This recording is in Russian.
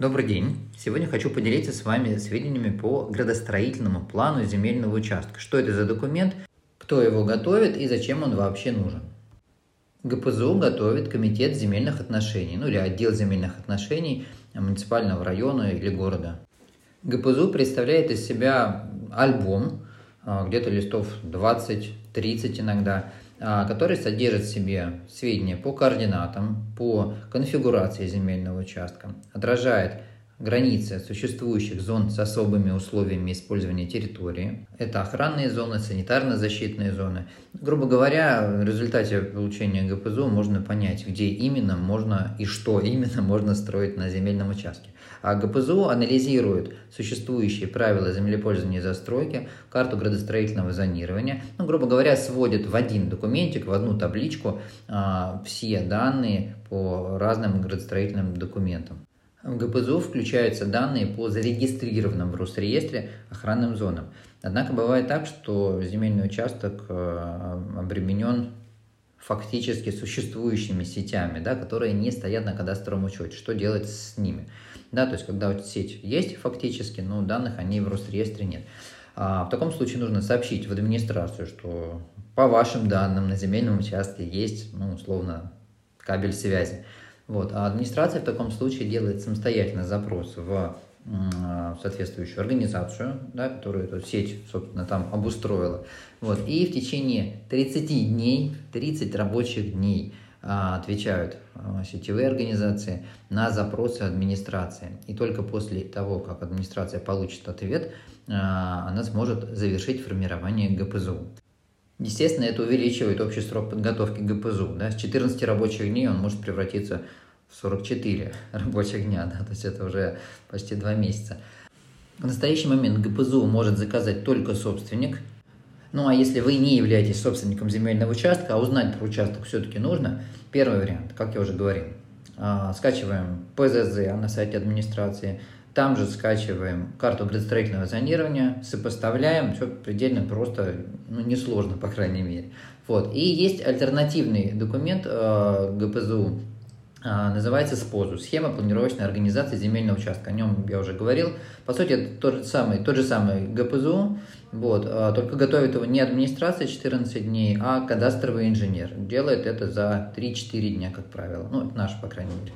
Добрый день! Сегодня хочу поделиться с вами сведениями по градостроительному плану земельного участка. Что это за документ, кто его готовит и зачем он вообще нужен. ГПЗУ готовит Комитет земельных отношений, ну или отдел земельных отношений муниципального района или города. ГПЗУ представляет из себя альбом, а, где-то листов 20-30 иногда, который содержит в себе сведения по координатам, по конфигурации земельного участка, отражает границы существующих зон с особыми условиями использования территории. Это охранные зоны, санитарно-защитные зоны. Грубо говоря, в результате получения ГПЗУ можно понять, где именно можно и что именно можно строить на земельном участке. А ГПЗУ анализирует существующие правила землепользования и застройки, карту градостроительного зонирования, ну, грубо говоря, сводит в один документик, в одну табличку а, все данные по разным градостроительным документам. В ГПЗУ включаются данные по зарегистрированным в Росреестре охранным зонам. Однако бывает так, что земельный участок а, обременен фактически существующими сетями, да, которые не стоят на кадастровом учете. Что делать с ними? Да, то есть, когда сеть есть фактически, но данных о ней в Росреестре нет. А, в таком случае нужно сообщить в администрацию, что по вашим данным на земельном участке есть, ну, условно, кабель связи. Вот. А администрация в таком случае делает самостоятельно запрос в соответствующую организацию, да, которая эту сеть, собственно, там обустроила. Вот. И в течение 30 дней, 30 рабочих дней а, отвечают а, сетевые организации на запросы администрации. И только после того, как администрация получит ответ, а, она сможет завершить формирование ГПЗУ. Естественно, это увеличивает общий срок подготовки ГПЗУ. Да? С 14 рабочих дней он может превратиться в 44 рабочих дня, да? то есть это уже почти два месяца. В настоящий момент ГПЗУ может заказать только собственник, ну а если вы не являетесь собственником земельного участка, а узнать про участок все-таки нужно, первый вариант, как я уже говорил, а, скачиваем ПЗЗ на сайте администрации, там же скачиваем карту градостроительного зонирования, сопоставляем, все предельно просто, ну несложно, по крайней мере. Вот. И есть альтернативный документ э, ГПЗУ, э, называется СПОЗУ, схема планировочной организации земельного участка. О нем я уже говорил. По сути, это тот же самый, тот же самый ГПЗУ, вот, а, только готовит его не администрация 14 дней, а кадастровый инженер. Делает это за 3-4 дня, как правило. Ну, это наш, по крайней мере.